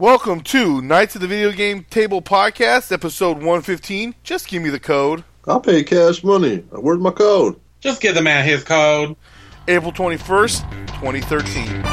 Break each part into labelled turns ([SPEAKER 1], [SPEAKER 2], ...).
[SPEAKER 1] Welcome to Knights of the Video Game Table Podcast, episode 115. Just give me the code.
[SPEAKER 2] I'll pay cash money. Where's my code?
[SPEAKER 3] Just give the man his code.
[SPEAKER 1] April 21st, 2013.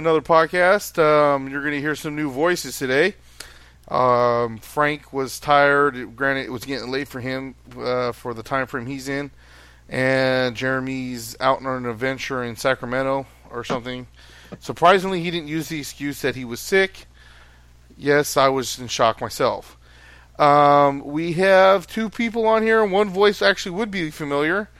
[SPEAKER 1] Another podcast. Um, you're going to hear some new voices today. Um, Frank was tired. Granted, it was getting late for him uh, for the time frame he's in, and Jeremy's out on an adventure in Sacramento or something. Surprisingly, he didn't use the excuse that he was sick. Yes, I was in shock myself. Um, we have two people on here. One voice actually would be familiar.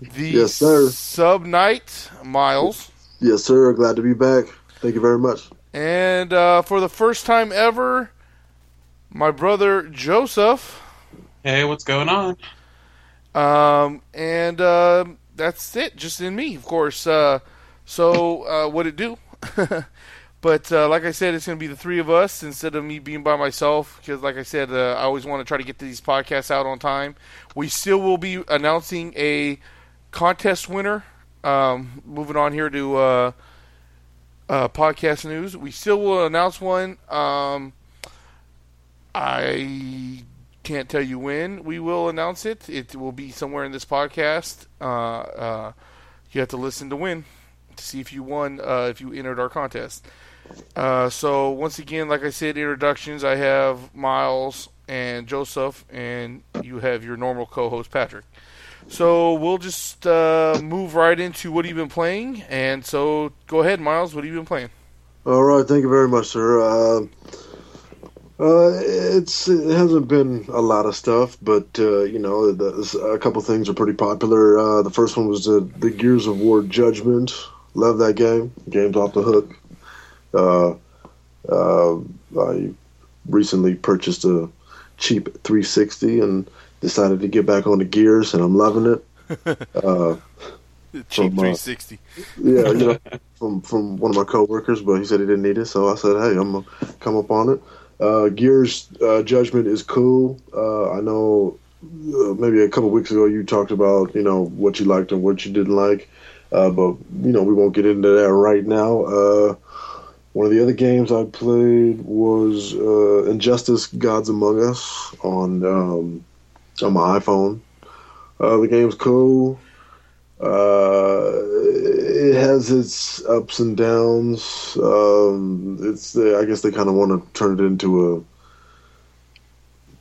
[SPEAKER 1] The
[SPEAKER 2] Yes, sir.
[SPEAKER 1] Sub Knight Miles.
[SPEAKER 2] Yes, sir. Glad to be back. Thank you very much.
[SPEAKER 1] And uh, for the first time ever, my brother Joseph.
[SPEAKER 3] Hey, what's going on?
[SPEAKER 1] Um, and uh, that's it, just in me, of course. Uh, so, uh, what it do? but uh, like I said, it's going to be the three of us instead of me being by myself. Because, like I said, uh, I always want to try to get these podcasts out on time. We still will be announcing a contest winner. Um, moving on here to uh, uh, podcast news, we still will announce one. Um, I can't tell you when we will announce it. It will be somewhere in this podcast. Uh, uh, you have to listen to win to see if you won, uh, if you entered our contest. Uh, so once again, like I said, introductions. I have Miles and Joseph, and you have your normal co-host Patrick. So we'll just uh, move right into what you've been playing. And so go ahead, Miles. What have you been playing?
[SPEAKER 2] All right. Thank you very much, sir. Uh, uh, it's it hasn't been a lot of stuff, but uh, you know, the, a couple things are pretty popular. Uh, the first one was the the Gears of War Judgment. Love that game. Game's off the hook. Uh, I recently purchased a cheap 360 and decided to get back on the Gears, and I'm loving it. Uh,
[SPEAKER 1] Cheap
[SPEAKER 2] From, uh,
[SPEAKER 1] 360.
[SPEAKER 2] yeah, you know, from from one of my coworkers, but he said he didn't need it, so I said, "Hey, I'm gonna come up on it." Uh, Gears uh, Judgment is cool. Uh, I know uh, maybe a couple weeks ago you talked about you know what you liked and what you didn't like, uh, but you know we won't get into that right now. Uh, one of the other games I played was uh, Injustice: Gods Among Us on um, on my iPhone. Uh, the game's cool. Uh, it has its ups and downs. Um, it's the, I guess they kind of want to turn it into a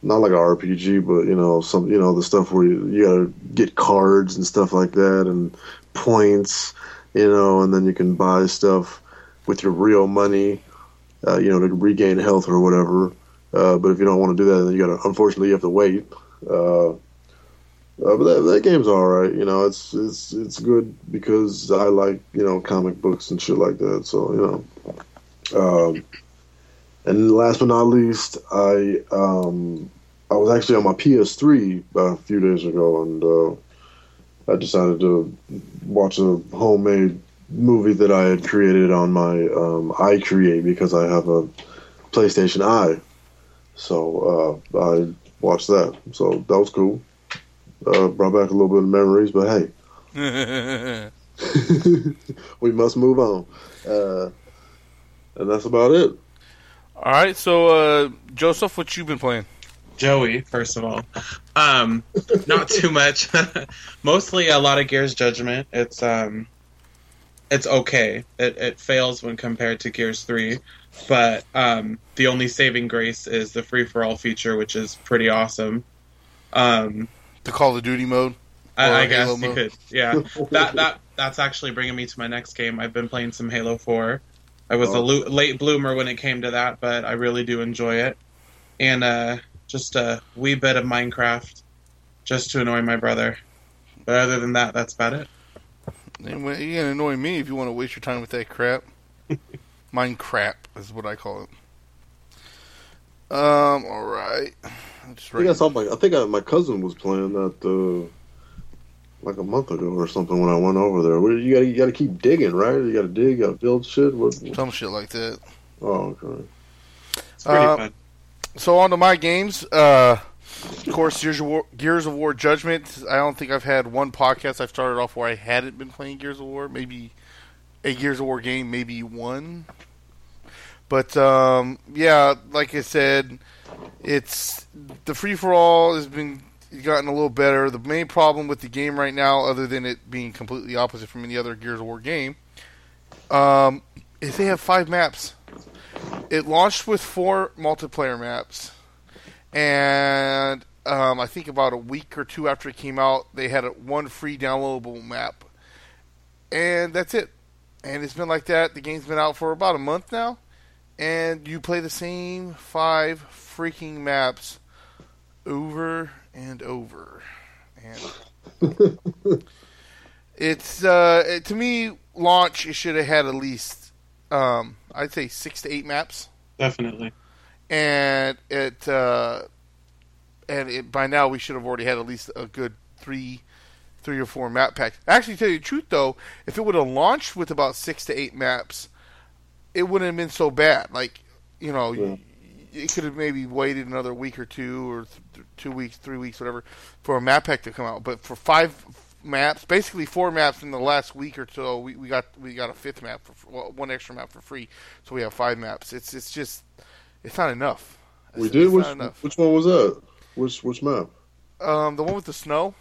[SPEAKER 2] not like an RPG, but you know some you know the stuff where you, you gotta get cards and stuff like that and points, you know, and then you can buy stuff with your real money, uh, you know, to regain health or whatever. Uh, but if you don't want to do that, then you gotta unfortunately you have to wait. Uh, uh, but that, that game's all right. You know, it's it's it's good because I like you know comic books and shit like that. So you know, um, and last but not least, I um, I was actually on my PS3 a few days ago, and uh, I decided to watch a homemade movie that I had created on my um, EyeCreate because I have a PlayStation Eye. So uh, I watched that. So that was cool uh, brought back a little bit of memories, but hey, we must move on. Uh, and that's about it.
[SPEAKER 1] All right, so uh, Joseph, what you been playing?
[SPEAKER 3] Joey, first of all. Um, not too much. Mostly a lot of Gears Judgment. It's um, it's okay. It it fails when compared to Gears Three, but um, the only saving grace is the free for all feature, which is pretty awesome. Um,
[SPEAKER 1] The Call of Duty mode.
[SPEAKER 3] I, I guess
[SPEAKER 1] Halo
[SPEAKER 3] you
[SPEAKER 1] mode?
[SPEAKER 3] could. Yeah, that that that's actually bringing me to my next game. I've been playing some Halo Four. I was a
[SPEAKER 2] Oh.
[SPEAKER 3] lo- late bloomer when it came to that, but I really do enjoy it. And uh, just a wee bit of Minecraft, just to annoy my brother. But other than that, that's about it.
[SPEAKER 1] Anyway, You're gonna annoy me if you want to waste your time with that crap. Mine crap is what I call it. Um. All right. I'm just
[SPEAKER 2] I think I saw my. I think I, my cousin was playing that uh, like a month ago or something when I went over there. What, you got to you got to keep digging, right? You got to dig, you got to build shit. What?
[SPEAKER 1] some shit like that.
[SPEAKER 2] Oh, okay.
[SPEAKER 3] It's pretty
[SPEAKER 1] Uh,
[SPEAKER 3] fun.
[SPEAKER 1] So on to my games. Uh, of course, Gears of, War, Gears of War Judgment. I don't think I've had one podcast I've started off where I hadn't been playing Gears of War. Maybe a Gears of War game, maybe one. But um, yeah, like I said, it's the free for all has been gotten a little better. The main problem with the game right now, other than it being completely opposite from any other Gears of War game, um, is they have five maps. It launched with four multiplayer maps, and um, I think about a week or two after it came out, they had a, one free downloadable map, and that's it. And it's been like that. The game's been out for about a month now, and you play the same five freaking maps over and over, and it's uh, it, to me launch. It should have had at least um, I'd say six to eight maps
[SPEAKER 3] Definitely.
[SPEAKER 1] And it uh, and it, by now we should have already had at least a good three three or four map packs. Actually, to tell you the truth though, if it would have launched with about six to eight maps, it wouldn't have been so bad. Like you know,
[SPEAKER 2] Yeah.
[SPEAKER 1] it could have maybe waited another week or two or th- two weeks, three weeks, whatever, for a map pack to come out. But for five maps, basically four maps in the last week or so, we, we got we got a fifth map for well, one extra map for free, so we have five maps. It's it's just it's not enough.
[SPEAKER 2] We
[SPEAKER 1] It's-
[SPEAKER 2] did.
[SPEAKER 1] it's
[SPEAKER 2] Which,
[SPEAKER 1] not
[SPEAKER 2] which one was that? Which which map?
[SPEAKER 1] Um, the one with the snow.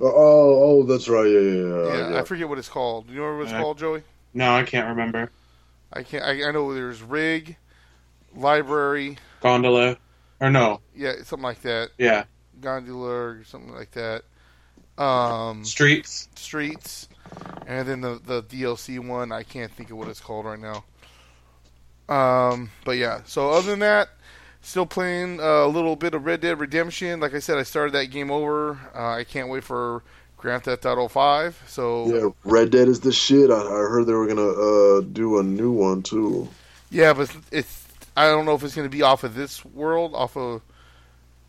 [SPEAKER 2] Oh, oh, oh, that's right. Yeah, yeah, yeah.
[SPEAKER 1] yeah,
[SPEAKER 2] yeah.
[SPEAKER 1] I forget what it's called. Do you remember what it's
[SPEAKER 3] Uh,
[SPEAKER 1] called, Joey?
[SPEAKER 3] No, I can't remember.
[SPEAKER 1] I can't. I, I know there's rig, library,
[SPEAKER 3] Gondola. Or no.
[SPEAKER 1] yeah, something like that.
[SPEAKER 3] Yeah.
[SPEAKER 1] Gondola or something like that. Um,
[SPEAKER 3] Streets.
[SPEAKER 1] streets, and then the the DLC one. I can't think of what it's called right now. Um, but yeah. So other than that, still playing a little bit of Red Dead Redemption. Like I said, I started that game over. Uh, I can't wait for Grand Theft Auto Five. So
[SPEAKER 2] Yeah, Red Dead is the shit. I, I heard they were gonna uh, do a new one too.
[SPEAKER 1] Yeah, but it's I don't know if it's going to be off of this world, off of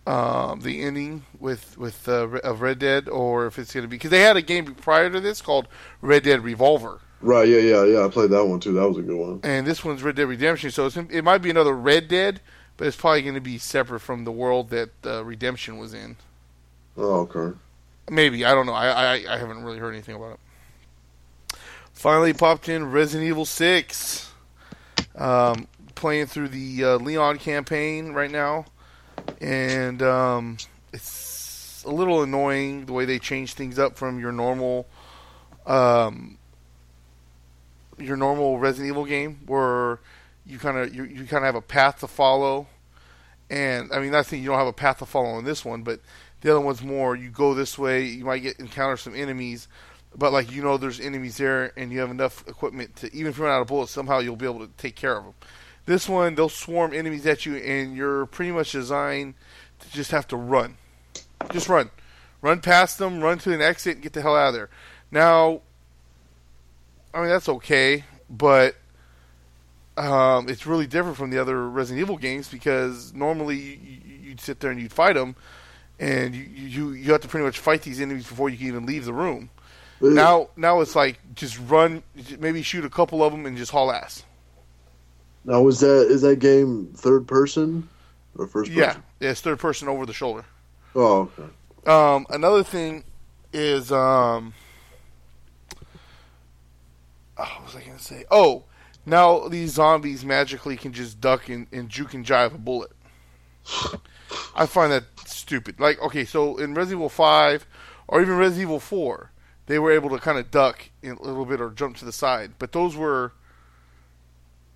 [SPEAKER 1] um, the ending with with uh, of Red Dead, or if it's going to be because they had a game prior to this called Red Dead Revolver,
[SPEAKER 2] Right? Yeah, yeah, yeah. I played that one too. That was a good one.
[SPEAKER 1] and this one's Red Dead Redemption. So it's, it might be another Red Dead, but it's probably going to be separate from the world that uh, Redemption was in.
[SPEAKER 2] Oh, okay.
[SPEAKER 1] Maybe I don't know. I, I I haven't really heard anything about it. Finally, popped in Resident Evil Six. Um, playing through the uh, Leon campaign right now, and um, it's a little annoying the way they change things up from your normal, um, your normal Resident Evil game where you kind of you, you kind of have a path to follow, and I mean not saying you don't have a path to follow in this one, but the other one's more you go this way, you might get encounter some enemies, but like you know there's enemies there, and you have enough equipment to even if you run out of bullets, somehow you'll be able to take care of them. This one, they'll swarm enemies at you, and you're pretty much designed to just have to run, just run, run past them, run to an exit, and get the hell out of there. Now, I mean that's okay, but um, it's really different from the other Resident Evil games because normally you, you'd sit there and you'd fight them, and you, you you have to pretty much fight these enemies before you can even leave the room. Now now it's like just run, maybe shoot a couple of them and just haul ass.
[SPEAKER 2] now is that is that game third person or first person?
[SPEAKER 1] Yeah, yeah, it's third person over the shoulder.
[SPEAKER 2] Oh, okay.
[SPEAKER 1] Um, another thing is um, oh, what was I gonna say? Oh, now these zombies magically can just duck and, and juke and jive a bullet. I find that stupid. Like, okay, so in Resident Evil Five or even Resident Evil Four, they were able to kind of duck a little bit or jump to the side, but those were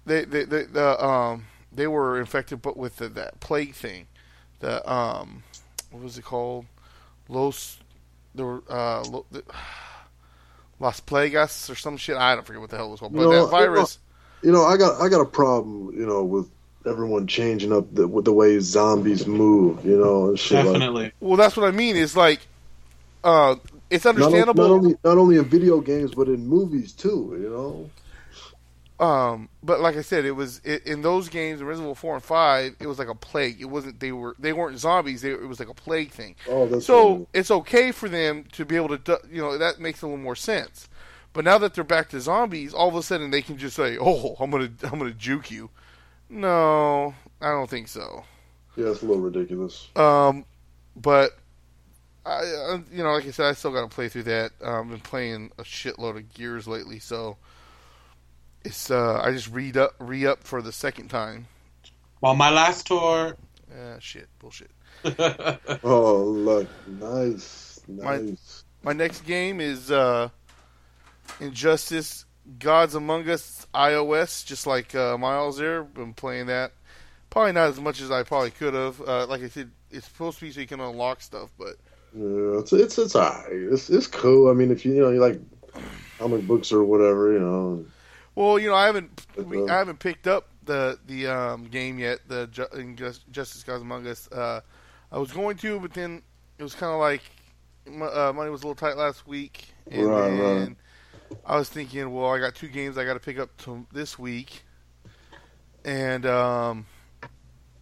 [SPEAKER 1] they they, they the um they were infected, but with the, that plague thing, the um what was it called? Los, there were uh, Lo, the, Las Plagas or some shit. I don't forget what the hell it was called. But
[SPEAKER 2] You know,
[SPEAKER 1] that virus.
[SPEAKER 2] You know, I got I got a problem. You know, with everyone changing up the, with the way zombies move. You know, and shit like
[SPEAKER 3] Definitely.
[SPEAKER 1] Well, that's what I mean. Is like, uh, it's
[SPEAKER 2] Not,
[SPEAKER 1] understandable.
[SPEAKER 2] not only not only in video games but in movies too. You know.
[SPEAKER 1] Um, but like I said, it was it, in those games, Resident Evil four and five. It was like a plague. It wasn't they were they weren't zombies. They, it was like a plague thing.
[SPEAKER 2] Oh, that's
[SPEAKER 1] So
[SPEAKER 2] funny.
[SPEAKER 1] it's okay for them to be able to, you know, that makes a little more sense. But now that they're back to zombies, all of a sudden they can just say, "Oh, I'm gonna, I'm gonna juke you." No, I don't think so.
[SPEAKER 2] yeah, it's a little ridiculous.
[SPEAKER 1] Um, but I, I, you know, like I said, I still got to play through that. Um, I've been playing a shitload of Gears lately, so it's uh, I just read up, re up for the second time.
[SPEAKER 3] Well, my last tour.
[SPEAKER 1] Ah, shit, bullshit.
[SPEAKER 2] Oh, look, nice,
[SPEAKER 1] My-
[SPEAKER 2] nice.
[SPEAKER 1] My next game is uh, Injustice: Gods Among Us iOS, just like uh, Miles there. Been playing that. Probably not as much as I probably could have. Uh, like I said, it's supposed to be so you can unlock stuff, but
[SPEAKER 2] Yeah, it's it's it's alright. It's it's cool. I mean, if you you know you like comic books or whatever, you know.
[SPEAKER 1] Well, you know, I haven't
[SPEAKER 2] Uh-huh.
[SPEAKER 1] I haven't picked up the the um, game yet. The Ju- Justice: Gods Among Us. Uh, I was going to, but then it was kind of like uh, money was a little tight last week, and
[SPEAKER 2] Right,
[SPEAKER 1] then
[SPEAKER 2] right.
[SPEAKER 1] I was thinking, well, I got two games I got to pick up to this week, and um,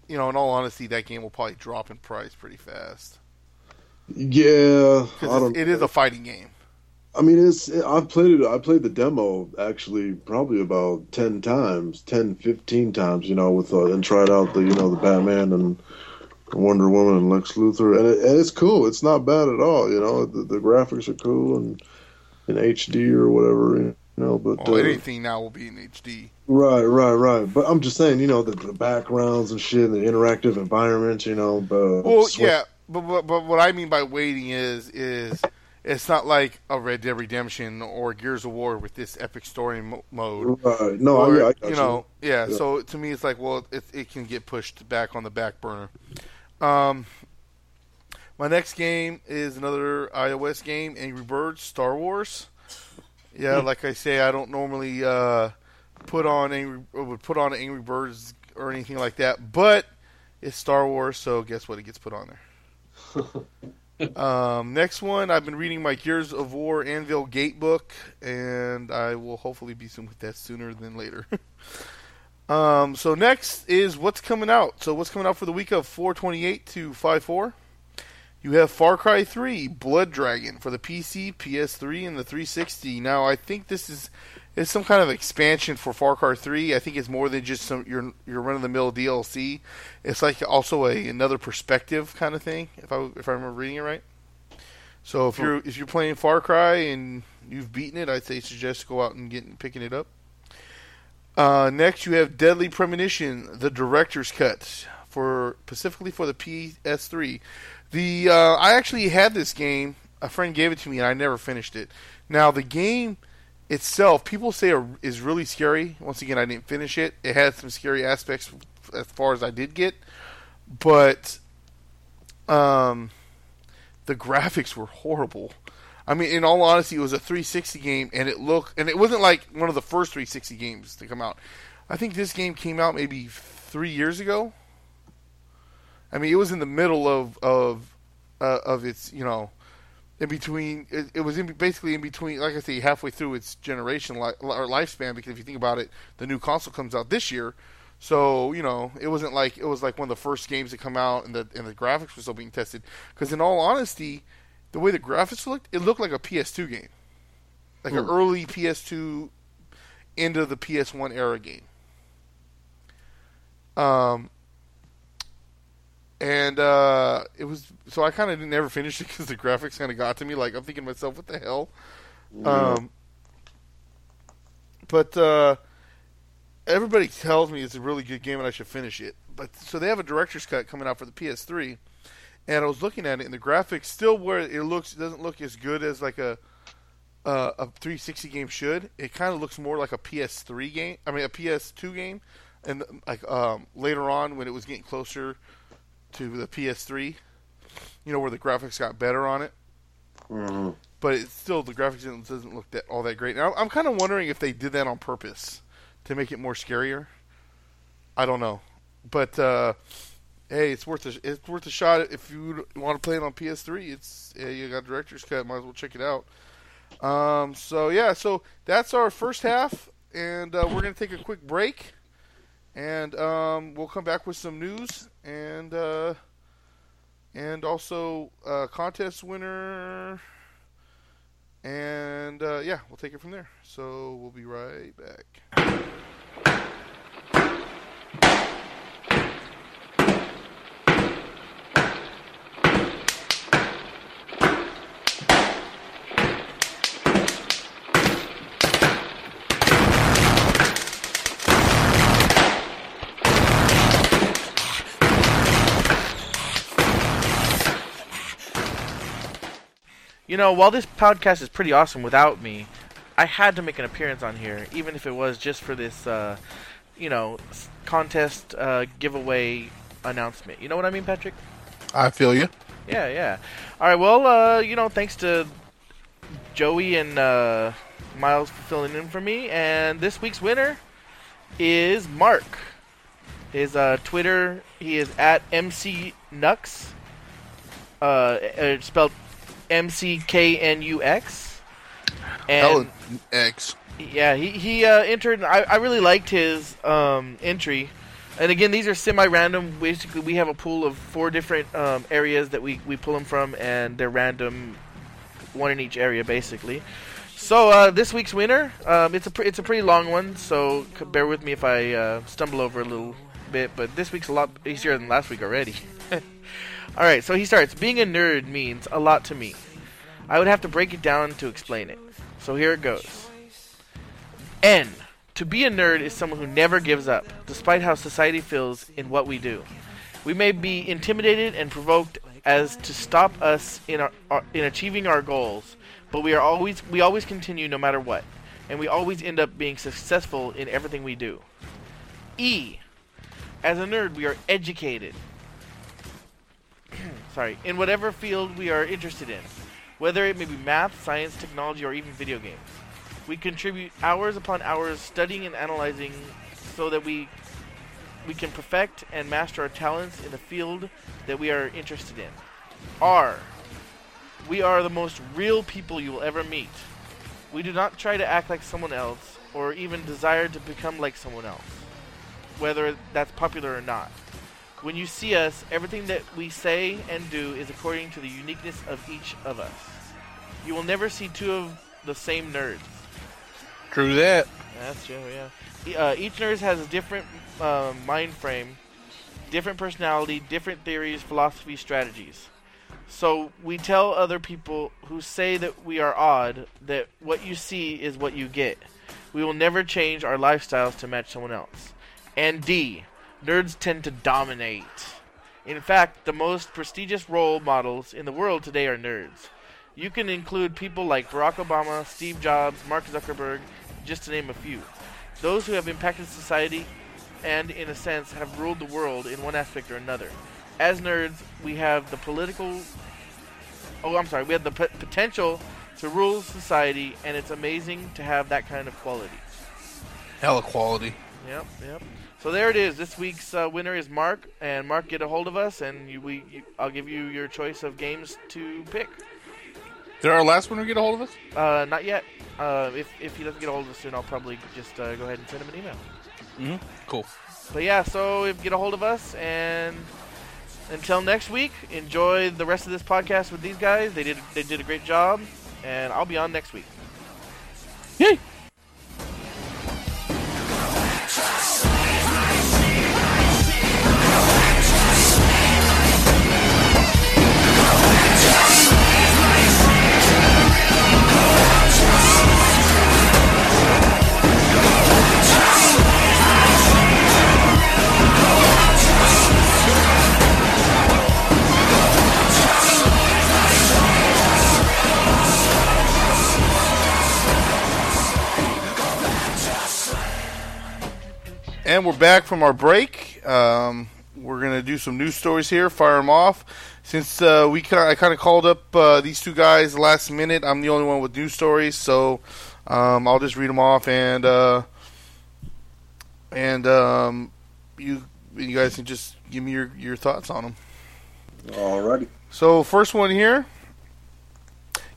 [SPEAKER 1] you know, in all honesty, that game will probably drop in price pretty fast
[SPEAKER 2] Yeah, I
[SPEAKER 1] it is a fighting game.
[SPEAKER 2] I mean, it's I've played it. I played the demo actually probably about ten times, 10, 15 times. You know, with uh, and tried out the you know the Batman and Wonder Woman and Lex Luthor, and, it, and it's cool. It's not bad at all. You know, the, the graphics are cool and in HD or whatever. You know, but
[SPEAKER 1] Oh,
[SPEAKER 2] uh,
[SPEAKER 1] anything now will be in HD.
[SPEAKER 2] right, right, right. But I'm just saying, you know, the, the backgrounds and shit, the interactive environments. You know, but
[SPEAKER 1] Well, yeah, but, but but what I mean by waiting is is it's not like a Red Dead Redemption or Gears of War with this epic story mo- mode.
[SPEAKER 2] Right. No,
[SPEAKER 1] or,
[SPEAKER 2] yeah, I got
[SPEAKER 1] you know, yeah,
[SPEAKER 2] Yeah.
[SPEAKER 1] So to me, it's like, well, it, it can get pushed back on the back burner. Um, my next game is another iOS game, Angry Birds Star Wars. Yeah, like I say, I don't normally uh, put on Angry would put on Angry Birds or anything like that, but it's Star Wars, so guess what? It gets put on there. um, next one, I've been reading my Gears of War Anvil Gate book, and I will hopefully be soon with that sooner than later. um, so next is what's coming out. So what's coming out for the week of 428 to 54? You have Far Cry 3 Blood Dragon for the PC, PS3, and the 360. Now, I think this is it's some kind of expansion for Far Cry 3. I think it's more than just some your your run of the mill DLC. It's like also a another perspective kind of thing. If I if I remember reading it right. So if you're if you're playing Far Cry and you've beaten it, I'd say suggest go out and getting picking it up. Uh, next, you have Deadly Premonition, the director's cut for specifically for the PS3. The uh, I actually had this game. A friend gave it to me, and I never finished it. Now the game itself, people say are, is really scary. Once again, I didn't finish it. It had some scary aspects as far as I did get, but um, the graphics were horrible. I mean, in all honesty, it was a 360 game, and it looked, and it wasn't like one of the first 360 games to come out. I think this game came out maybe three years ago. I mean, it was in the middle of of uh, of its, you know, in between. It, it was in basically in between, like I say, halfway through its generation li- or lifespan. Because if you think about it, the new console comes out this year, so you know, it wasn't like it was like one of the first games to come out, and the and the graphics were still being tested. Because in all honesty, the way the graphics looked, it looked like a PS2 game, like an
[SPEAKER 2] Hmm.
[SPEAKER 1] early PS2 end of the PS1 era game. Um, and uh, it was so I kind of didn't ever finish it because the graphics kind of got to me. Like I'm thinking to myself, what the hell? Um, but uh, everybody tells me it's a really good game and I should finish it. But so they have a director's cut coming out for the PS3, and I was looking at it, and the graphics still where it looks it doesn't look as good as like a uh, a 360 game should. It kind of looks more like a PS3 game. I mean a PS2 game, and like um, later on when it was getting closer to the PS3, you know where the graphics got better on it
[SPEAKER 2] Mhm.
[SPEAKER 1] but it's still the graphics doesn't, look that all that great. Now I'm kind of wondering if they did that on purpose to make it more scarier. I don't know, but uh, hey, it's worth a it's worth a shot if you want to play it on PS3. It's yeah, you got director's cut, might as well check it out. Um, so yeah, so that's our first half and uh, we're gonna take a quick break, and um, we'll come back with some news and uh, and also uh, contest winner, and uh, yeah, we'll take it from there. So we'll be right back.
[SPEAKER 4] You know, while this podcast is pretty awesome without me, I had to make an appearance on here, even if it was just for this, uh, you know, contest uh, giveaway announcement. You know what I mean, Patrick?
[SPEAKER 1] I feel you.
[SPEAKER 4] Yeah, yeah. All right. Well, uh, you know, thanks to Joey and uh, Miles for filling in for me, and this week's winner is Mark. His uh, Twitter, he is at MC Nux. Uh, spelled M C K N U X. And
[SPEAKER 1] Helen X.
[SPEAKER 4] yeah, he he uh, entered. I, I really liked his um, entry. And again, these are semi-random. Basically, we have a pool of four different um, areas that we, we pull them from, and they're random, one in each area, basically. So uh, this week's winner, um, it's a pre- it's a pretty long one, so c- bear with me if I uh, stumble over a little bit. But this week's a lot easier than last week already. All right, so he starts. Being a nerd means a lot to me. I would have to break it down to explain it. So here it goes. N. To be a nerd is someone who never gives up, despite how society feels in what we do. We may be intimidated and provoked as to stop us in our, our in achieving our goals, but we are always we always continue no matter what, and we always end up being successful in everything we do. E. As a nerd, we are educated. Sorry, in whatever field we are interested in, whether it may be math, science, technology, or even video games. We contribute hours upon hours studying and analyzing so that we we can perfect and master our talents in the field that we are interested in. R. We are the most real people you will ever meet. We do not try to act like someone else or even desire to become like someone else, whether that's popular or not. When you see us, everything that we say and do is according to the uniqueness of each of us. You will never see two of the same nerds.
[SPEAKER 1] True that.
[SPEAKER 4] That's true, yeah. Uh, each nerd has a different uh, mind frame, different personality, different theories, philosophies, strategies. So we tell other people who say that we are odd that what you see is what you get. We will never change our lifestyles to match someone else. And D, nerds tend to dominate. In fact, the most prestigious role models in the world today are nerds. You can include people like Barack Obama, Steve Jobs, Mark Zuckerberg, just to name a few. Those who have impacted society and, in a sense, have ruled the world in one aspect or another. As nerds, we have the political. Oh, I'm sorry. We have the p- potential to rule society, and it's amazing to have that kind of quality.
[SPEAKER 1] Hella quality.
[SPEAKER 4] Yep, yep. So there it is. This week's uh, winner is Mark, and Mark, get a hold of us, and you, we, you, I'll give you your choice of games to pick.
[SPEAKER 1] Did our last winner get a hold of us?
[SPEAKER 4] Uh, not yet. Uh, if if he doesn't get a hold of us soon, I'll probably just uh, go ahead and send him an email.
[SPEAKER 1] Mm-hmm. Cool.
[SPEAKER 4] But yeah, so if get a hold of us, and until next week, enjoy the rest of this podcast with these guys. They did they did a great job, and I'll be on next week.
[SPEAKER 1] Yay! And we're back from our break. Um, we're gonna do some news stories here. Fire them off. Since uh, we, ki- I kind of called up uh, these two guys last minute. I'm the only one with news stories, so um, I'll just read them off and uh, and um, you you guys can just give me your, your thoughts on them.
[SPEAKER 2] Alrighty.
[SPEAKER 1] So first one here,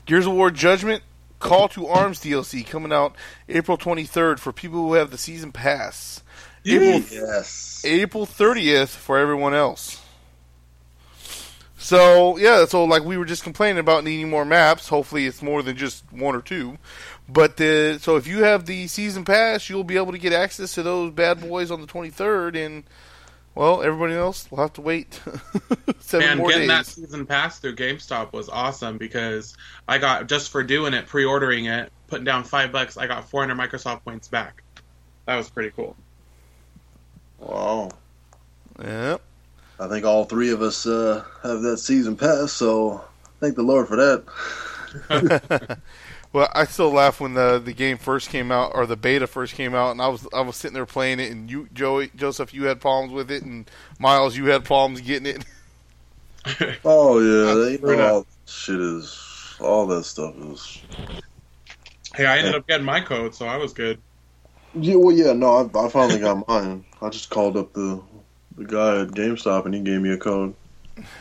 [SPEAKER 1] Gears of War Judgment Call to Arms DLC coming out April 23rd for people who have the season pass. April,
[SPEAKER 2] Yes.
[SPEAKER 1] April 30th for everyone else. So yeah, so like we were just complaining about needing more maps. Hopefully, it's more than just one or two. But the, so if you have the season pass, you'll be able to get access to those bad boys on the 23rd, and well, everybody else will have to wait seven
[SPEAKER 3] Man,
[SPEAKER 1] more
[SPEAKER 3] getting that season pass through GameStop was awesome because I got just for doing it, pre-ordering it, putting down five bucks, I got 400 Microsoft points back. That was pretty cool.
[SPEAKER 2] Wow.
[SPEAKER 1] Yep.
[SPEAKER 2] I think all three of us uh, have that season pass, so thank the Lord for that.
[SPEAKER 1] Well, I still laugh when the the game first came out or the beta first came out, and I was I was sitting there playing it, and you, Joey, Joseph, you had problems with it, and Miles, you had problems getting it.
[SPEAKER 2] Oh yeah, they,
[SPEAKER 3] Fair
[SPEAKER 2] know, all shit is all that stuff is.
[SPEAKER 3] Hey, I ended up getting my code, so I was good.
[SPEAKER 2] Yeah, well, yeah, no, I, I finally got mine. I just called up the the guy at GameStop and he gave me a code.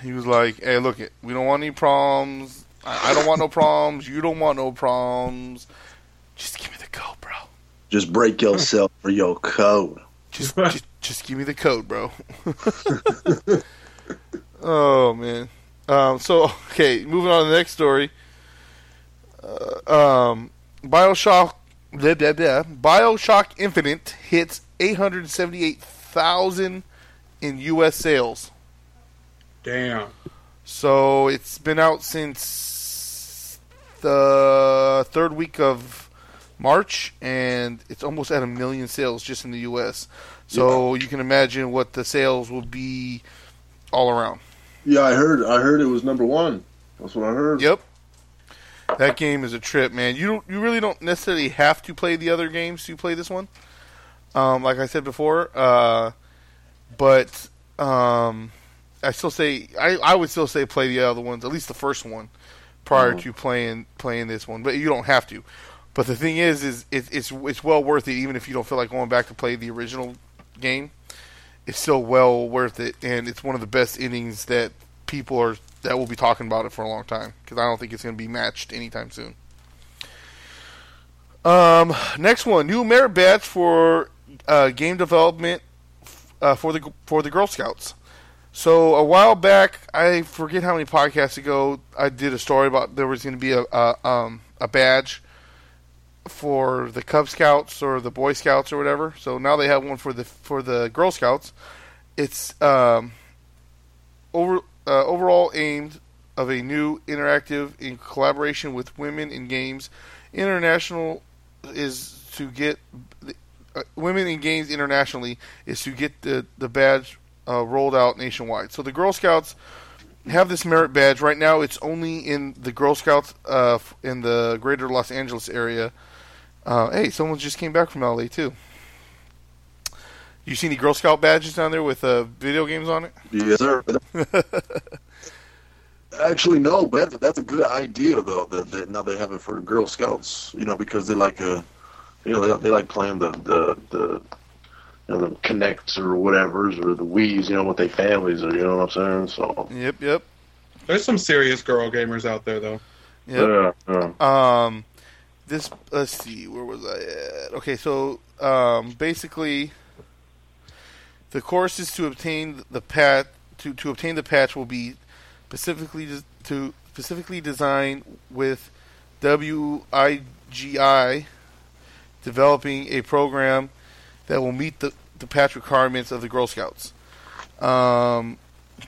[SPEAKER 1] He was like, "Hey, look it, we don't want any problems. I, I don't want no problems. You don't want no problems. Just give me the code, bro.
[SPEAKER 2] Just break yourself for your code.
[SPEAKER 1] Just just, just give me the code, bro." oh man. Um, so okay, moving on to the next story. Uh, um, Bioshock, blah, blah, blah, Bioshock Infinite hits eight hundred seventy-eight thousand in U.S. sales.
[SPEAKER 3] Damn.
[SPEAKER 1] So it's been out since the third week of March, and it's almost at a million sales just in the U.S. So you can imagine what the sales will be all around.
[SPEAKER 2] Yeah, I heard. I heard it was number one. That's what I heard.
[SPEAKER 1] Yep, that game is a trip, man. You don't, you really don't necessarily have to play the other games to play this one. Um, like I said before, uh, but um, I still say I, I would still say play the other ones, at least the first one, prior
[SPEAKER 2] Mhm.
[SPEAKER 1] to playing playing this one. But you don't have to. But the thing is, is it, it's it's well worth it, even if you don't feel like going back to play the original game. It's still well worth it, and it's one of the best innings that people are that we'll be talking about it for a long time because I don't think it's going to be matched anytime soon. Um, next one, new merit badge for uh, game development uh, for the for the Girl Scouts. So a while back, I forget how many podcasts ago, I did a story about there was going to be a, a um a badge for the Cub Scouts or the Boy Scouts or whatever. So now they have one for the for the Girl Scouts. It's um over uh, overall aimed of a new interactive in collaboration with women in games. International is to get uh, women in games internationally is to get the the badge uh, rolled out nationwide. So the Girl Scouts have this merit badge right now. It's only in the Girl Scouts uh, in the greater Los Angeles area. Uh, hey, someone just came back from LA too. You see any Girl Scout badges down there with uh, video games on it?
[SPEAKER 2] Yes, sir. Actually, no, but that's a good idea though. That, that now they have it for Girl Scouts. You know, because they like uh, you know, they, they like playing the the the. You know, the Kinects or whatever's or the Wii's, you know, with their families, or you know what I'm saying. So,
[SPEAKER 1] Yep, yep,
[SPEAKER 3] There's some serious girl gamers out there, though.
[SPEAKER 1] yep.
[SPEAKER 2] yeah, yeah.
[SPEAKER 1] Um, this let's see, where was I at? Okay, so um, basically, the courses to obtain the pat to, to obtain the patch will be specifically des- to specifically designed with WIGI developing a program that will meet the, the patch requirements of the Girl Scouts. Um,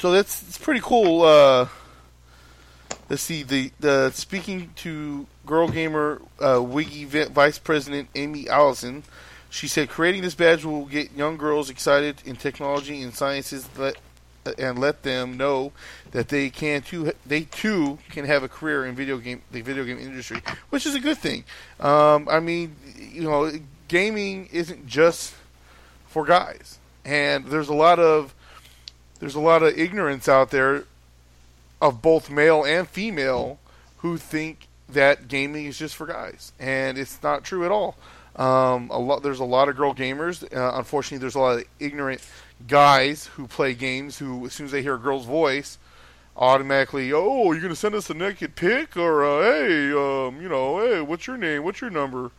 [SPEAKER 1] so that's it's pretty cool. Uh, let's see the the speaking to Girl Gamer uh, WIGI vi- Vice President Amy Allison. She said creating this badge will get young girls excited in technology and sciences let, and let them know that they can too they too can have a career in video game the video game industry, which is a good thing. Um, I mean, you know, gaming isn't just for guys, and there's a lot of there's a lot of ignorance out there of both male and female who think that gaming is just for guys, and it's not true at all. Um, a lot there's a lot of girl gamers. Uh, unfortunately, there's a lot of ignorant guys who play games who, as soon as they hear a girl's voice, automatically, oh, you're gonna send us a naked pic, or uh, hey, um, you know, hey, what's your name? What's your number?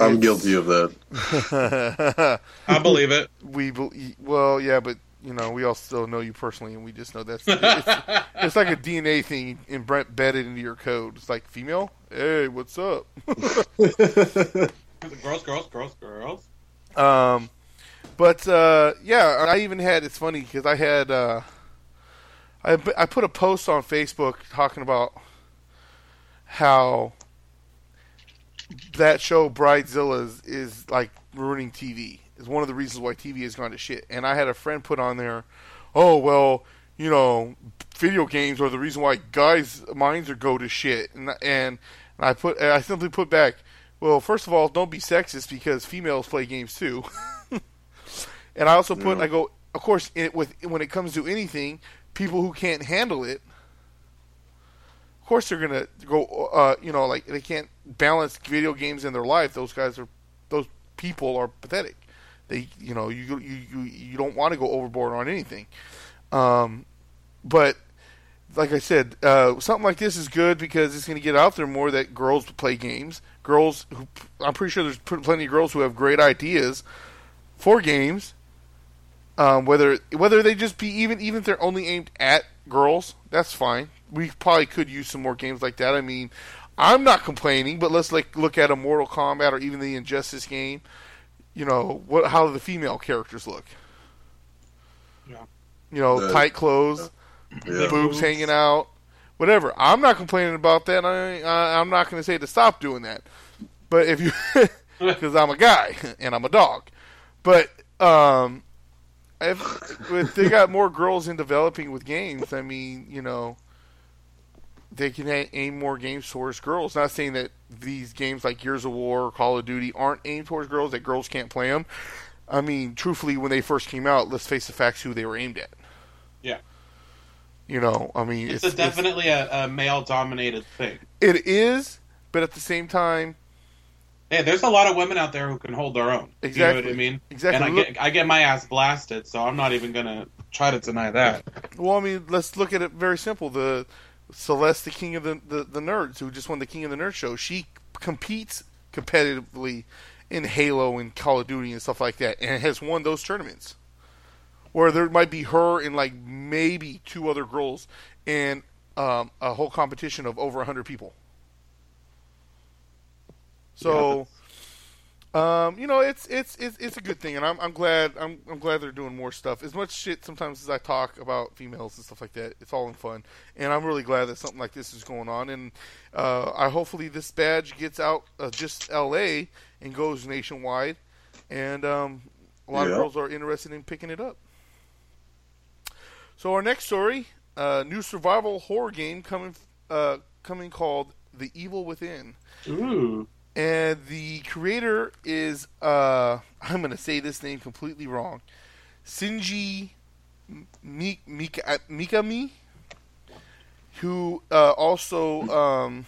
[SPEAKER 2] I'm guilty of that.
[SPEAKER 3] I believe it.
[SPEAKER 1] we bel- well, yeah, but you know, we all still know you personally, and we just know that's it's, it's like a DNA thing embedded into your code. It's like female, hey, what's up?
[SPEAKER 3] Girls, girls, girls, girls.
[SPEAKER 1] Um, but uh, yeah, I even had. It's funny because I had. Uh, I I put a post on Facebook talking about how that show Bridezilla is, is like ruining TV. Is one of the reasons why TV has gone to shit. And I had a friend put on there, oh well, you know, video games are the reason why guys' minds are go to shit. And and, and I put I simply put back, well, first of all, don't be sexist because females play games too. and I also put,
[SPEAKER 2] Yeah.
[SPEAKER 1] I go, of course, it, with when it comes to anything, people who can't handle it, of course, they're gonna go. Uh, you know, like they can't balance video games in their life. Those guys are, those people are pathetic. They, you know, you you you, you don't want to go overboard on anything. Um, but like I said, uh, something like this is good because it's going to get out there more that girls play games. Girls, who, I'm pretty sure there's plenty of girls who have great ideas for games. Um, whether whether they just be even even if they're only aimed at girls, that's fine. We probably could use some more games like that. I mean, I'm not complaining, but let's like look at a Mortal Kombat or even the Injustice game. You know what? How do the female characters look.
[SPEAKER 3] Yeah.
[SPEAKER 1] You know,
[SPEAKER 2] The-
[SPEAKER 1] tight clothes
[SPEAKER 2] Yeah.
[SPEAKER 1] boobs hanging out, whatever. I'm not complaining about that. I, I I'm not going to say to stop doing that. But if you, because I'm a guy and I'm a dog, but um, if, if they got more girls in developing with games, I mean, you know, they can aim more games towards girls. Not saying that these games like Gears of War or Call of Duty aren't aimed towards girls, that girls can't play them. I mean, truthfully, when they first came out, let's face the facts who they were aimed at.
[SPEAKER 3] Yeah.
[SPEAKER 1] You know, I mean,
[SPEAKER 3] It's,
[SPEAKER 1] it's,
[SPEAKER 3] a definitely a, a male dominated thing.
[SPEAKER 1] it is, but at the same time,
[SPEAKER 3] Hey, there's a lot of women out there who can hold their own. You know
[SPEAKER 1] Exactly.
[SPEAKER 3] what I mean?
[SPEAKER 1] exactly.
[SPEAKER 3] And I get I get my ass blasted, so I'm not even gonna try to deny that.
[SPEAKER 1] well, I mean, let's look at it very simple. The Celeste, the king of the, the the nerds, who just won the King of the Nerd show, she competes competitively in Halo and Call of Duty and stuff like that, and has won those tournaments. Where there might be her and like maybe two other girls in um, a whole competition of over hundred people. So, um, you know, it's it's it's it's a good thing, and I'm I'm glad I'm I'm glad they're doing more stuff. As much shit sometimes as I talk about females and stuff like that, it's all in fun, and I'm really glad that something like this is going on. And uh, I hopefully this badge gets out of just L.A. and goes nationwide, and um, a lot
[SPEAKER 2] Yeah.
[SPEAKER 1] of girls are interested in picking it up. So our next story, uh, new survival horror game coming uh, coming called The Evil Within
[SPEAKER 3] Ooh.
[SPEAKER 1] And the creator is uh I'm gonna say this name completely wrong. Sinji Mi- Mika- uh, Mikami, who uh, also um,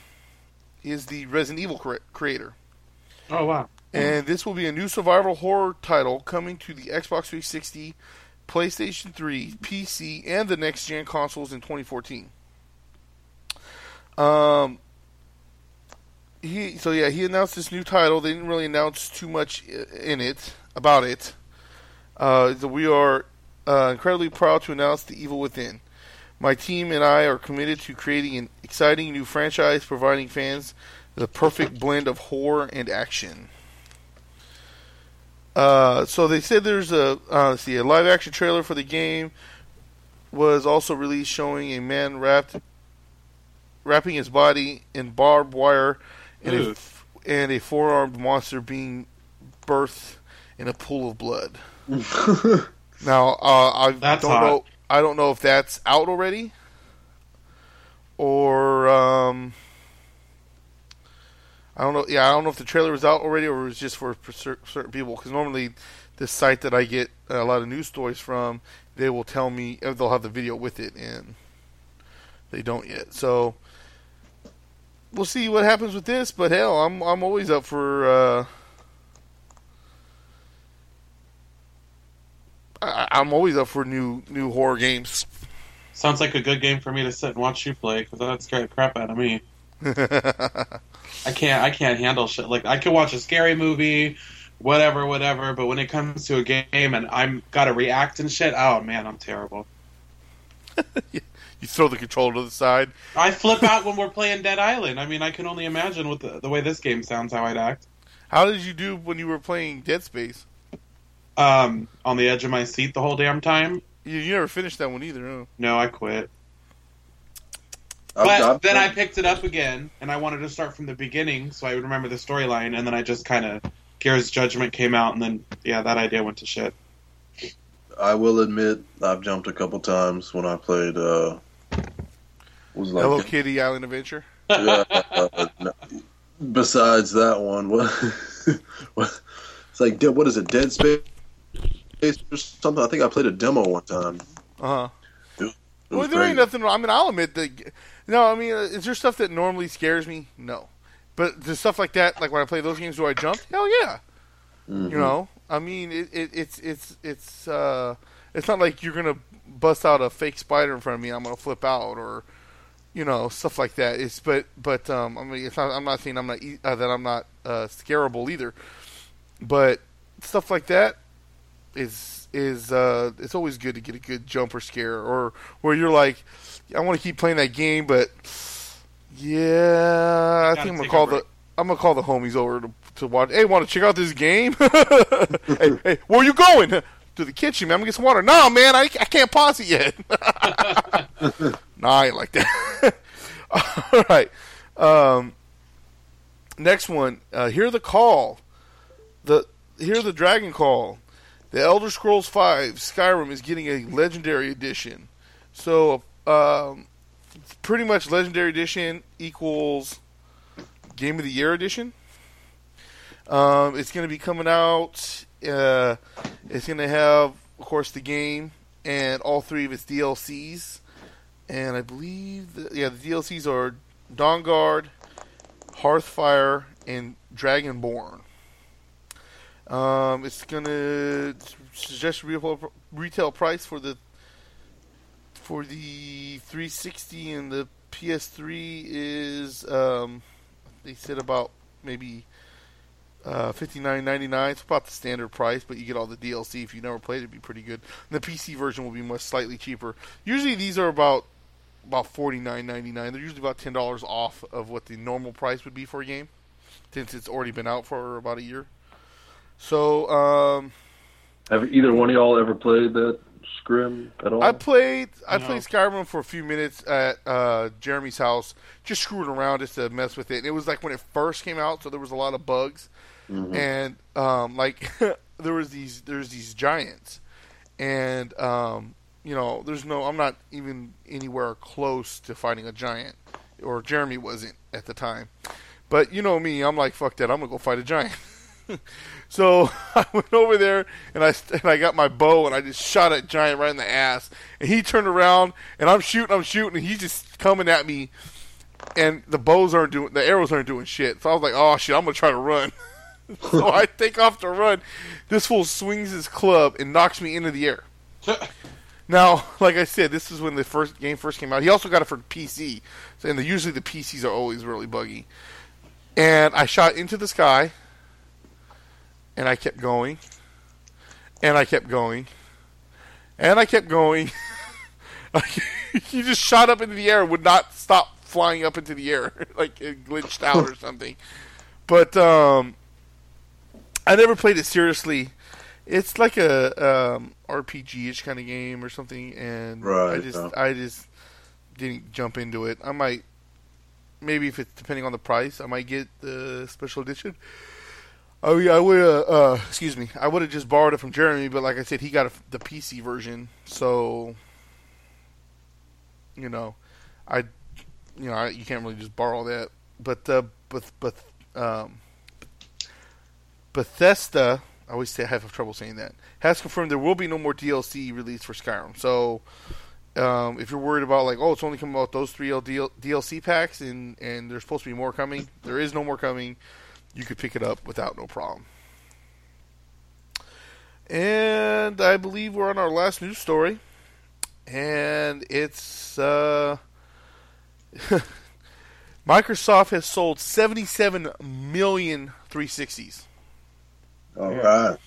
[SPEAKER 1] is the Resident Evil cre- creator.
[SPEAKER 3] Oh wow.
[SPEAKER 1] And this will be a new survival horror title coming to the Xbox 360, PlayStation 3, PC, and the next gen consoles in 2014. Um, he so yeah he announced this new title. They didn't really announce too much in it about it. Uh, so we are uh, incredibly proud to announce the Evil Within. My team and I are committed to creating an exciting new franchise, providing fans the perfect blend of horror and action. Uh, so they said there's a uh, see a live action trailer for the game was also released showing a man wrapped wrapping his body in barbed wire and a, and a four-armed monster being birthed in a pool of blood. Now uh, I
[SPEAKER 3] That's
[SPEAKER 1] don't
[SPEAKER 3] hot.
[SPEAKER 1] know I don't know if that's out already or um, I don't know. Yeah, I don't know if the trailer was out already or it was just for, for certain people. Because normally, this site that I get a lot of news stories from, they will tell me uh, they'll have the video with it, and they don't yet. So we'll see what happens with this. But hell, I'm I'm always up for. Uh, I, I'm always up for new new horror games.
[SPEAKER 3] Sounds like a good game for me to sit and watch you play because that scared the crap out of me. I can't. I can't handle shit like I can watch a scary movie, whatever, whatever. But when it comes to a game and I'm gotta react and shit, oh man, I'm terrible.
[SPEAKER 1] you throw the controller to the side.
[SPEAKER 3] I flip out when we're playing Dead Island. I mean, I can only imagine with the, the way this game sounds how I'd act.
[SPEAKER 1] How did you do when you were playing Dead Space?
[SPEAKER 3] Um, on the edge of my seat the whole damn time.
[SPEAKER 1] You, you never finished that one either, huh?
[SPEAKER 3] No, I quit.
[SPEAKER 2] I've-
[SPEAKER 3] But
[SPEAKER 2] I've-
[SPEAKER 3] then I picked it up again, and I wanted to start from the beginning so I would remember the storyline. And then I just kind of Gears Judgment came out, and then yeah, that idea went to shit.
[SPEAKER 2] I will admit I've jumped a couple times when I played. Uh, was like
[SPEAKER 1] Hello Kitty Island Adventure.
[SPEAKER 2] yeah, uh, no. besides that one, what, what? It's like what is it? Dead Space or something? I think I played a demo one time.
[SPEAKER 1] Uh huh. Well, there ain't nothing. wrong. I mean, I'll admit that. No, I mean, uh, is there stuff that normally scares me? No, but the stuff like that, like when I play those games, do I jump? Hell yeah.
[SPEAKER 2] Mhm.
[SPEAKER 1] You know, I mean, it, it, it's it's it's uh, it's not like you're gonna bust out a fake spider in front of me. I'm gonna flip out or, you know, stuff like that. It's but but um, I mean, it's not. I'm not saying I'm not uh, that I'm not uh, scarable either, but stuff like that is is uh, it's always good to get a good jumper scare or where you're like, I want to keep playing that game, but yeah, I think I'm gonna call the. I'm gonna call the homies over to, to watch. Hey, want to check out this game? hey, hey, where you going? To the kitchen, man. I'm gonna get some water. No, man, I, I can't pause it yet. no, I ain't like that. All right. Um, next one. Uh, hear the call. The hear the dragon call. The Elder Scrolls Five Skyrim is getting a legendary edition. So, um, pretty much legendary edition equals Game of the Year edition. Um, it's going to be coming out. Uh, it's going to have, of course, the game and all three of its DLCs. And I believe, the, yeah, the DLCs are Dawnguard, Hearthfire, and Dragonborn. Um, it's going to suggest retail, retail price for the for the 360 and the PS3 is um, they said about maybe uh, 59.99. It's about the standard price, but you get all the DLC. If you never played, it, it'd be pretty good. And the PC version will be much slightly cheaper. Usually these are about about 49.99. They're usually about ten dollars off of what the normal price would be for a game, since it's already been out for about a year. So um,
[SPEAKER 5] Have either one of y'all ever played that Skyrim at all?
[SPEAKER 1] I played I
[SPEAKER 3] No.
[SPEAKER 1] played Skyrim for a few minutes at uh, Jeremy's house, just screwing around just to mess with it. And it was like when it first came out, so there was a lot of bugs, and um, like there was these there's these giants, and um, you know there's no I'm not even anywhere close to fighting a giant, or Jeremy wasn't at the time. But you know me, I'm like fuck that, I'm gonna go fight a giant. So I went over there and I and I got my bow and I just shot at giant right in the ass. And he turned around and I'm shooting, I'm shooting, and he's just coming at me. And the bows aren't doing, the arrows aren't doing shit. So I was like, oh shit, I'm gonna try to run. so I take off to run. This fool swings his club and knocks me into the air. Now, like I said, this is when the first game first came out. He also got it for PC, and the, usually the PCs are always really buggy. And I shot into the sky, and I kept going, and I kept going, and I kept going. he just shot up into the air, would not stop flying up into the air, like it glitched out or something. But um, I never played it seriously. It's like a um, RPG-ish kind of game or something, and I just
[SPEAKER 2] yeah.
[SPEAKER 1] I just didn't jump into it. I might maybe if it's depending on the price, I might get the special edition. Oh yeah, I would. Uh, uh, excuse me, I would have just borrowed it from Jeremy, but like I said, he got a, the PC version, so you know, I, you know, I, you can't really just borrow that. But uh, but but um, Bethesda, I always say I have trouble saying that, has confirmed there will be no more DLC released for Skyrim. So um, if you're worried about like, oh, it's only coming out those three DL- DLC packs, and and there's supposed to be more coming, there is no more coming. You could pick it up without no problem. And I believe we're on our last news story. and it's uh, Microsoft has sold 77 million 360s.
[SPEAKER 2] All
[SPEAKER 3] Yeah.
[SPEAKER 2] right.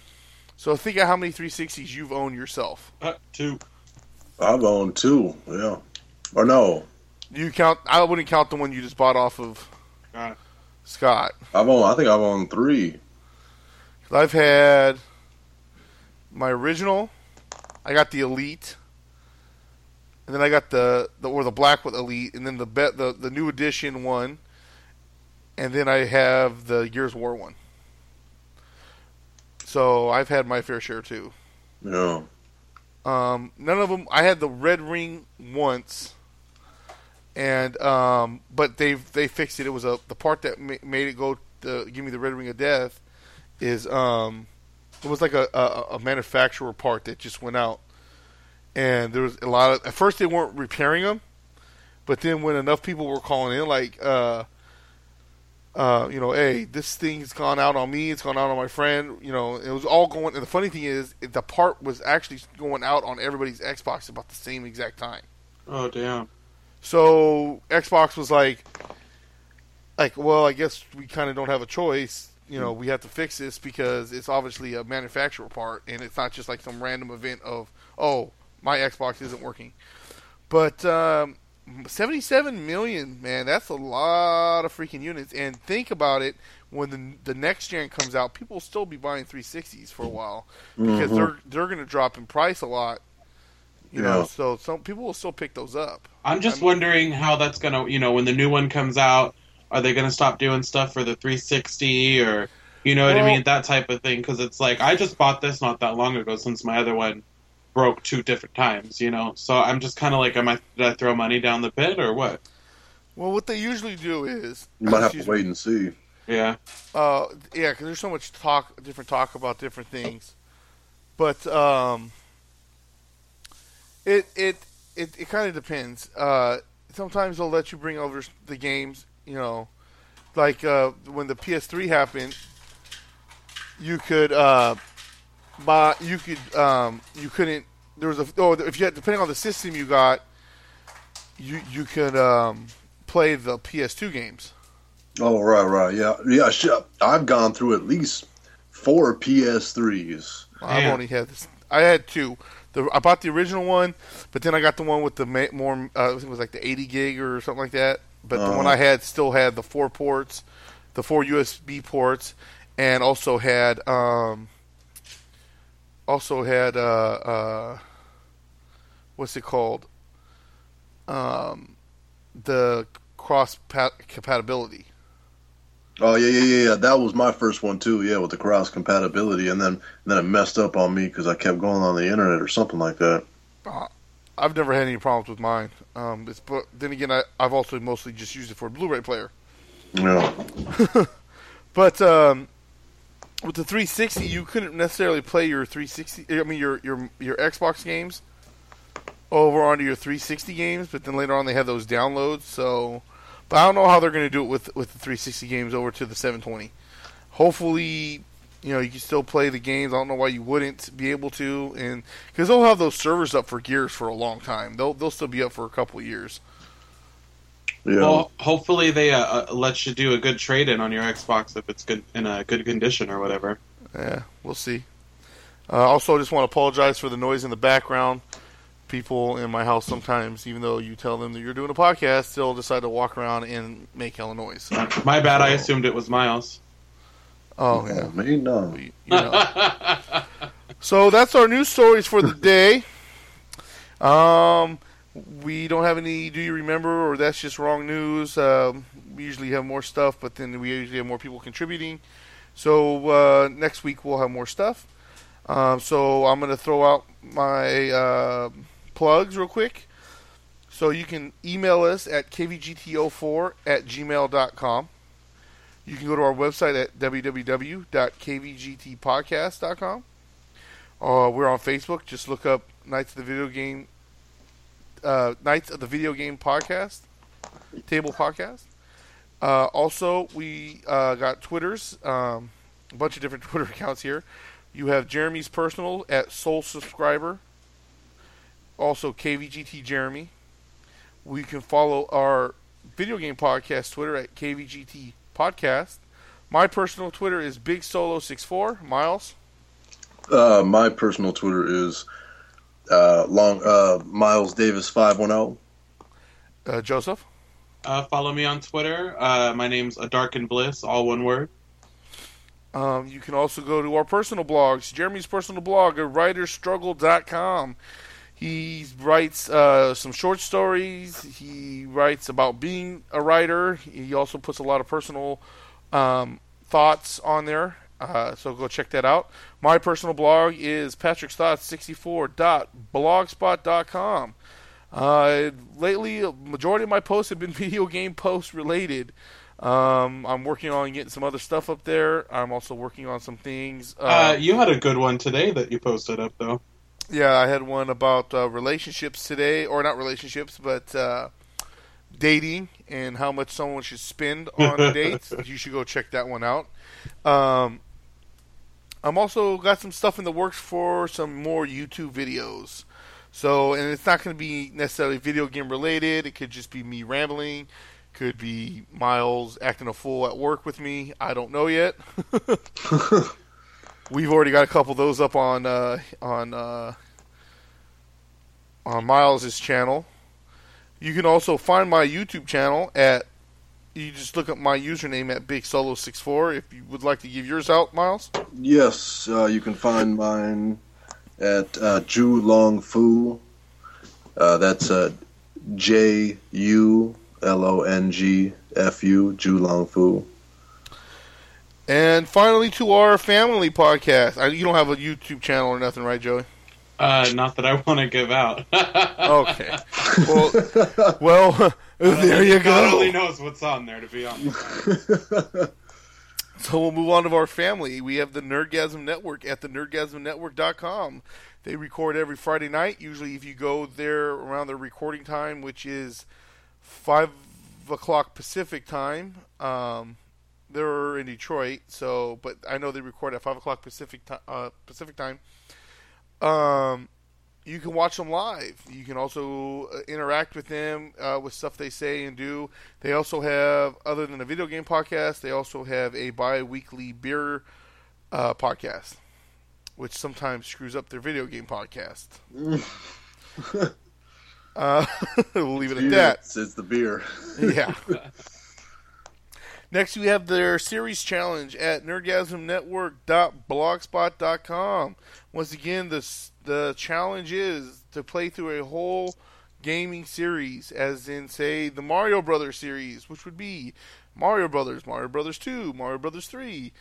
[SPEAKER 1] So think of how many 360s you've owned yourself.
[SPEAKER 3] Uh, two.
[SPEAKER 2] I've owned two. Yeah. Or no,
[SPEAKER 1] You count? I wouldn't count the one you just bought off of
[SPEAKER 3] Scott.
[SPEAKER 1] Scott.
[SPEAKER 2] I've owned. I think I've owned three.
[SPEAKER 1] I've had my original. I got the Elite, and then I got the, the or the black with Elite, and then the bet the the new edition one, and then I have the Gears War one. So I've had my fair share too.
[SPEAKER 2] Yeah.
[SPEAKER 1] Um, none of them. I had the red ring once, and um, but they they fixed it. It was a the part that ma- made it go to give me the red ring of death is um, it was like a, a a manufacturer part that just went out, and there was a lot of. At first, they weren't repairing them, but then when enough people were calling in, like uh. Uh, you know, hey, this thing's gone out on me. It's gone out on my friend. You know, it was all going. And the funny thing is, the part was actually going out on everybody's Xbox about the same exact time.
[SPEAKER 3] Oh damn.
[SPEAKER 1] So Xbox was like, like, well, I guess we kind of don't have a choice. You know, we have to fix this because it's obviously a manufacturer part, and it's not just like some random event of, oh, my Xbox isn't working. But um, 77 million, man, that's a lot of freaking units. And think about it, when the the next gen comes out, people will still be buying 360s for a while because
[SPEAKER 2] Mhm.
[SPEAKER 1] they're they're going to drop in price a lot. You know, so some people will still pick those up.
[SPEAKER 3] I'm just
[SPEAKER 1] I'm-
[SPEAKER 3] wondering how that's gonna, you know, when the new one comes out, are they gonna stop doing stuff for the 360 or, you know what I mean, that type of thing? Because it's like I just bought this not that long ago since my other one broke two different times, you know. So I'm just kind of like, am I did I throw money down the pit or what?
[SPEAKER 1] Well, what they usually do is
[SPEAKER 2] You might have to
[SPEAKER 1] excuse
[SPEAKER 2] wait and see.
[SPEAKER 3] Yeah,
[SPEAKER 1] Uh, yeah, because there's so much talk, different talk about different things, but um, it it it, it kind of depends. Uh, sometimes they'll let you bring over the games, you know, like uh, when the PS3 happened, you could uh, buy, you could um, you couldn't. There was a oh, if you had, depending on the system you got, you you could um, play the PS2 games.
[SPEAKER 2] Oh right, right, yeah, yeah. Shit. I've gone through at least four PS3s.
[SPEAKER 1] I've only had this. I had two. The, I bought the original one, but then I got the one with the ma- more. Uh, I think it was like the 80 gig or something like that. But the one
[SPEAKER 2] Uh-huh.
[SPEAKER 1] I had still had the four ports, the four USB ports, and also had um, also had uh, uh, what's it called? Um, the cross pa- compatibility.
[SPEAKER 2] Oh yeah, yeah, yeah, yeah. That was my first one too. Yeah, with the cross compatibility, and then then it messed up on me because I kept going on the internet or something like that.
[SPEAKER 1] I've never had any problems with mine. Um, it's, but then again, I, I've also mostly just used it for a Blu-ray player.
[SPEAKER 2] Yeah,
[SPEAKER 1] But um, with the 360, you couldn't necessarily play your 360. I mean, your your your Xbox games over onto your 360 games. But then later on, they had those downloads. So, but I don't know how they're going to do it with with the 360 games over to the 720. Hopefully, you know, you can still play the games. I don't know why you wouldn't be able to, and because they'll have those servers up for Gears for a long time. They'll they'll still be up for a couple years.
[SPEAKER 2] yeah.
[SPEAKER 3] Well, hopefully they uh, uh, let you do a good trade in on your Xbox if it's good in a good condition or whatever.
[SPEAKER 1] Yeah, we'll see. Uh, also, I just want to apologize for the noise in the background. People in my house sometimes, even though you tell them that you're doing a podcast, still decide to walk around and make hella noise.
[SPEAKER 3] My bad. I assumed it was Miles.
[SPEAKER 1] Oh yeah,
[SPEAKER 2] me no.
[SPEAKER 1] you know. so that's our news stories for the day. Um, we don't have any. Do you remember? Or that's just wrong news. Um, we usually have more stuff, but then we usually have more people contributing. So uh, next week we'll have more stuff. Um, so I'm going to throw out my uh, plugs real quick. So you can email us at kvgt04 at gmail.com. You can go to our website at www.kvgtpodcast.com. Uh, we're on Facebook. Just look up Knights of the Video Game, uh, Knights of the Video Game Podcast, Table Podcast. Uh, also, we uh, got Twitters, um, a bunch of different Twitter accounts here. You have Jeremy's personal at Soul Subscriber. Also KVGT Jeremy. We can follow our video game podcast Twitter at KVGT Podcast. My personal Twitter is Big Solo 64 Miles.
[SPEAKER 2] Uh, my personal Twitter is uh, long uh, Miles Davis five one zero.
[SPEAKER 1] Uh, Joseph.
[SPEAKER 3] Uh, follow me on Twitter. Uh, my name's A Dark and Bliss, all one word.
[SPEAKER 1] Um, you can also go to our personal blogs. Jeremy's personal blog at writerstruggle.com. He writes uh, some short stories. He writes about being a writer. He also puts a lot of personal um, thoughts on there. Uh, so go check that out. My personal blog is patricksthoughts64.blogspot.com. Uh, lately, a majority of my posts have been video game post related. Um, I'm working on getting some other stuff up there. I'm also working on some things.
[SPEAKER 3] Uh, you had a good one today that you posted up, though.
[SPEAKER 1] Yeah, I had one about uh, relationships today, or not relationships, but uh, dating and how much someone should spend on dates. You should go check that one out. Um, I'm also got some stuff in the works for some more YouTube videos. So, and it's not going to be necessarily video game related. It could just be me rambling. Could be Miles acting a fool at work with me. I don't know yet. We've already got a couple of those up on uh, on uh, on Miles's channel. You can also find my YouTube channel at you just look up my username at Big Solo 64 if you would like to give yours out, Miles.
[SPEAKER 2] Yes, uh, you can find mine at uh, Ju Long Fu. Uh, that's uh, J U L O N G F U, Ju Long Fu.
[SPEAKER 1] And finally, to our family podcast. I, you don't have a YouTube channel or nothing, right, Joey?
[SPEAKER 3] Uh, not that I want to give out.
[SPEAKER 1] Okay. Well, well, there you
[SPEAKER 3] God only knows what's on there, to be honest.
[SPEAKER 1] So we'll move on to our family. We have the Nerdgasm Network at the nerdgasmnetwork.com. They record every Friday night. Usually, if you go there around their recording time, which is five o'clock Pacific time, um, they're in Detroit. So, but I know they record at five o'clock Pacific ti uh, Pacific time. Um, you can watch them live. You can also uh, interact with them uh, with stuff they say and do. They also have, other than a video game podcast, they also have a bi-weekly beer uh, podcast, which sometimes screws up their video game podcast. uh, we'll leave it at that.
[SPEAKER 2] It's the beer.
[SPEAKER 1] Yeah. Next, we have their series challenge at nerdgasmnetwork.blogspot.com. Once again, the the challenge is to play through a whole gaming series, as in, say, the Mario Brothers series, which would be Mario Brothers, Mario Brothers Two, Mario Brothers Three,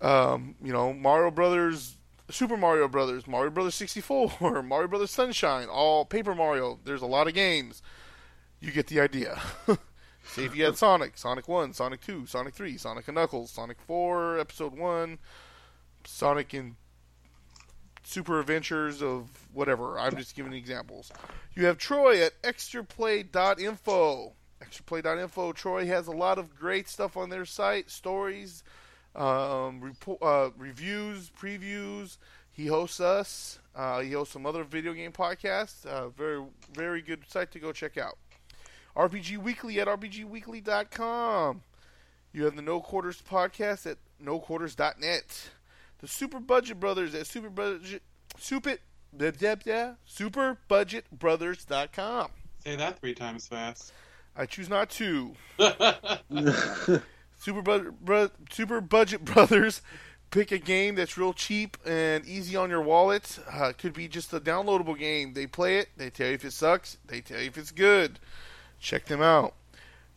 [SPEAKER 1] um, you know, Mario Brothers, Super Mario Brothers, Mario Brothers 64, Mario Brothers Sunshine, all Paper Mario. There's a lot of games. You get the idea. Say if you had Sonic, Sonic 1, Sonic 2, Sonic 3, Sonic and Knuckles, Sonic 4, Episode 1, Sonic and Super Adventures of whatever. I'm just giving examples. You have Troy at extraplay.info. Extraplay.info. Troy has a lot of great stuff on their site, stories, um, uh, reviews, previews. He hosts us. Uh, he hosts some other video game podcasts. Uh, very, very good site to go check out. RPG Weekly at RPGweekly.com. You have the No Quarters podcast at NoQuarters.net. The Super Budget Brothers at Super Budget Super blah, blah, blah, SuperBudgetBrothers.com.
[SPEAKER 3] Say that three times fast.
[SPEAKER 1] I choose not to. Super, Bud- Bro- Super Budget Brothers. Pick a game that's real cheap and easy on your wallet. Uh, it could be just a downloadable game. They play it. They tell you if it sucks. They tell you if it's good. Check them out.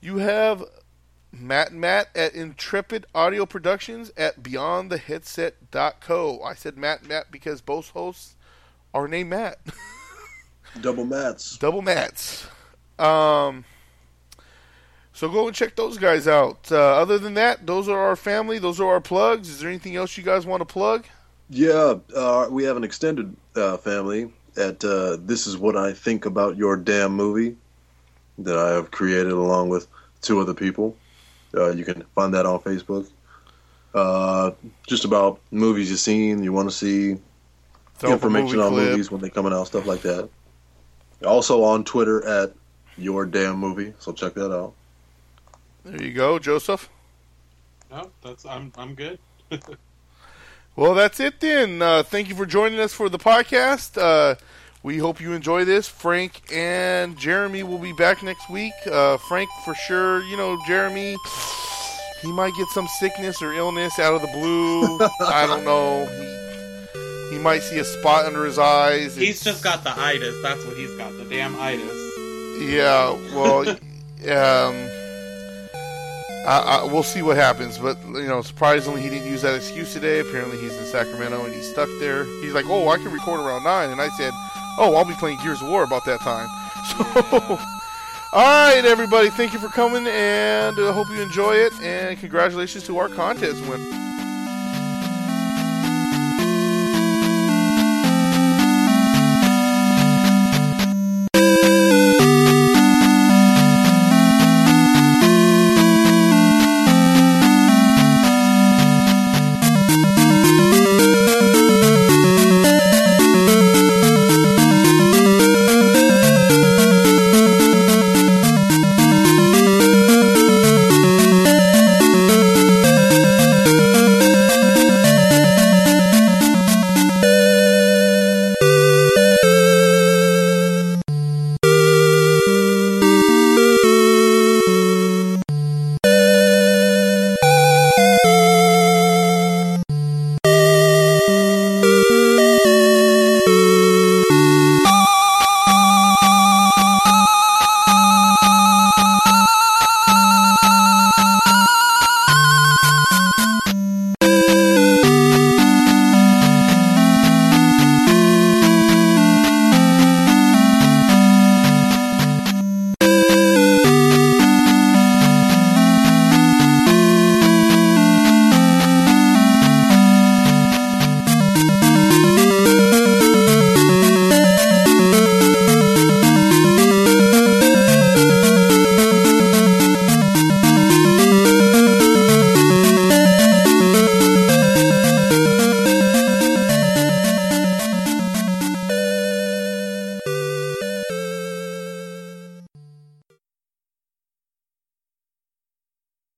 [SPEAKER 1] You have Matt and Matt at Intrepid Audio Productions at BeyondTheHeadset.co. I said Matt and Matt because both hosts are named Matt.
[SPEAKER 2] Double mats.
[SPEAKER 1] Double Mats. Um, so go and check those guys out. Uh, other than that, those are our family. Those are our plugs. Is there anything else you guys want to plug?
[SPEAKER 2] Yeah, uh, we have an extended uh, family at uh, This Is What I Think About Your Damn Movie that I have created along with two other people. Uh, you can find that on Facebook. Uh, just about movies you've seen, you want to see,
[SPEAKER 1] Throw
[SPEAKER 2] information
[SPEAKER 1] movie
[SPEAKER 2] on
[SPEAKER 1] clip.
[SPEAKER 2] movies when they're coming out, stuff like that. Also on Twitter at your damn movie. So check that out.
[SPEAKER 1] There you go, Joseph.
[SPEAKER 3] No, that's I'm I'm good.
[SPEAKER 1] Well, that's it then. Uh, thank you for joining us for the podcast. We hope you enjoy this. Frank and Jeremy will be back next week. Uh, Frank, for sure, you know, Jeremy, he might get some sickness or illness out of the blue. I don't know. He, he might see a spot under his eyes.
[SPEAKER 3] He's just got the itis. That's what he's got. The damn itis.
[SPEAKER 1] Yeah, well, um, I, I, we'll see what happens. But you know, surprisingly, he didn't use that excuse today. Apparently, he's in Sacramento and he's stuck there. He's like, "Oh, I can record around 9. and I said, "Oh, I'll be playing Gears of War about that time." So, all right, everybody, thank you for coming, and I uh, hope you enjoy it. And congratulations to our contest winner.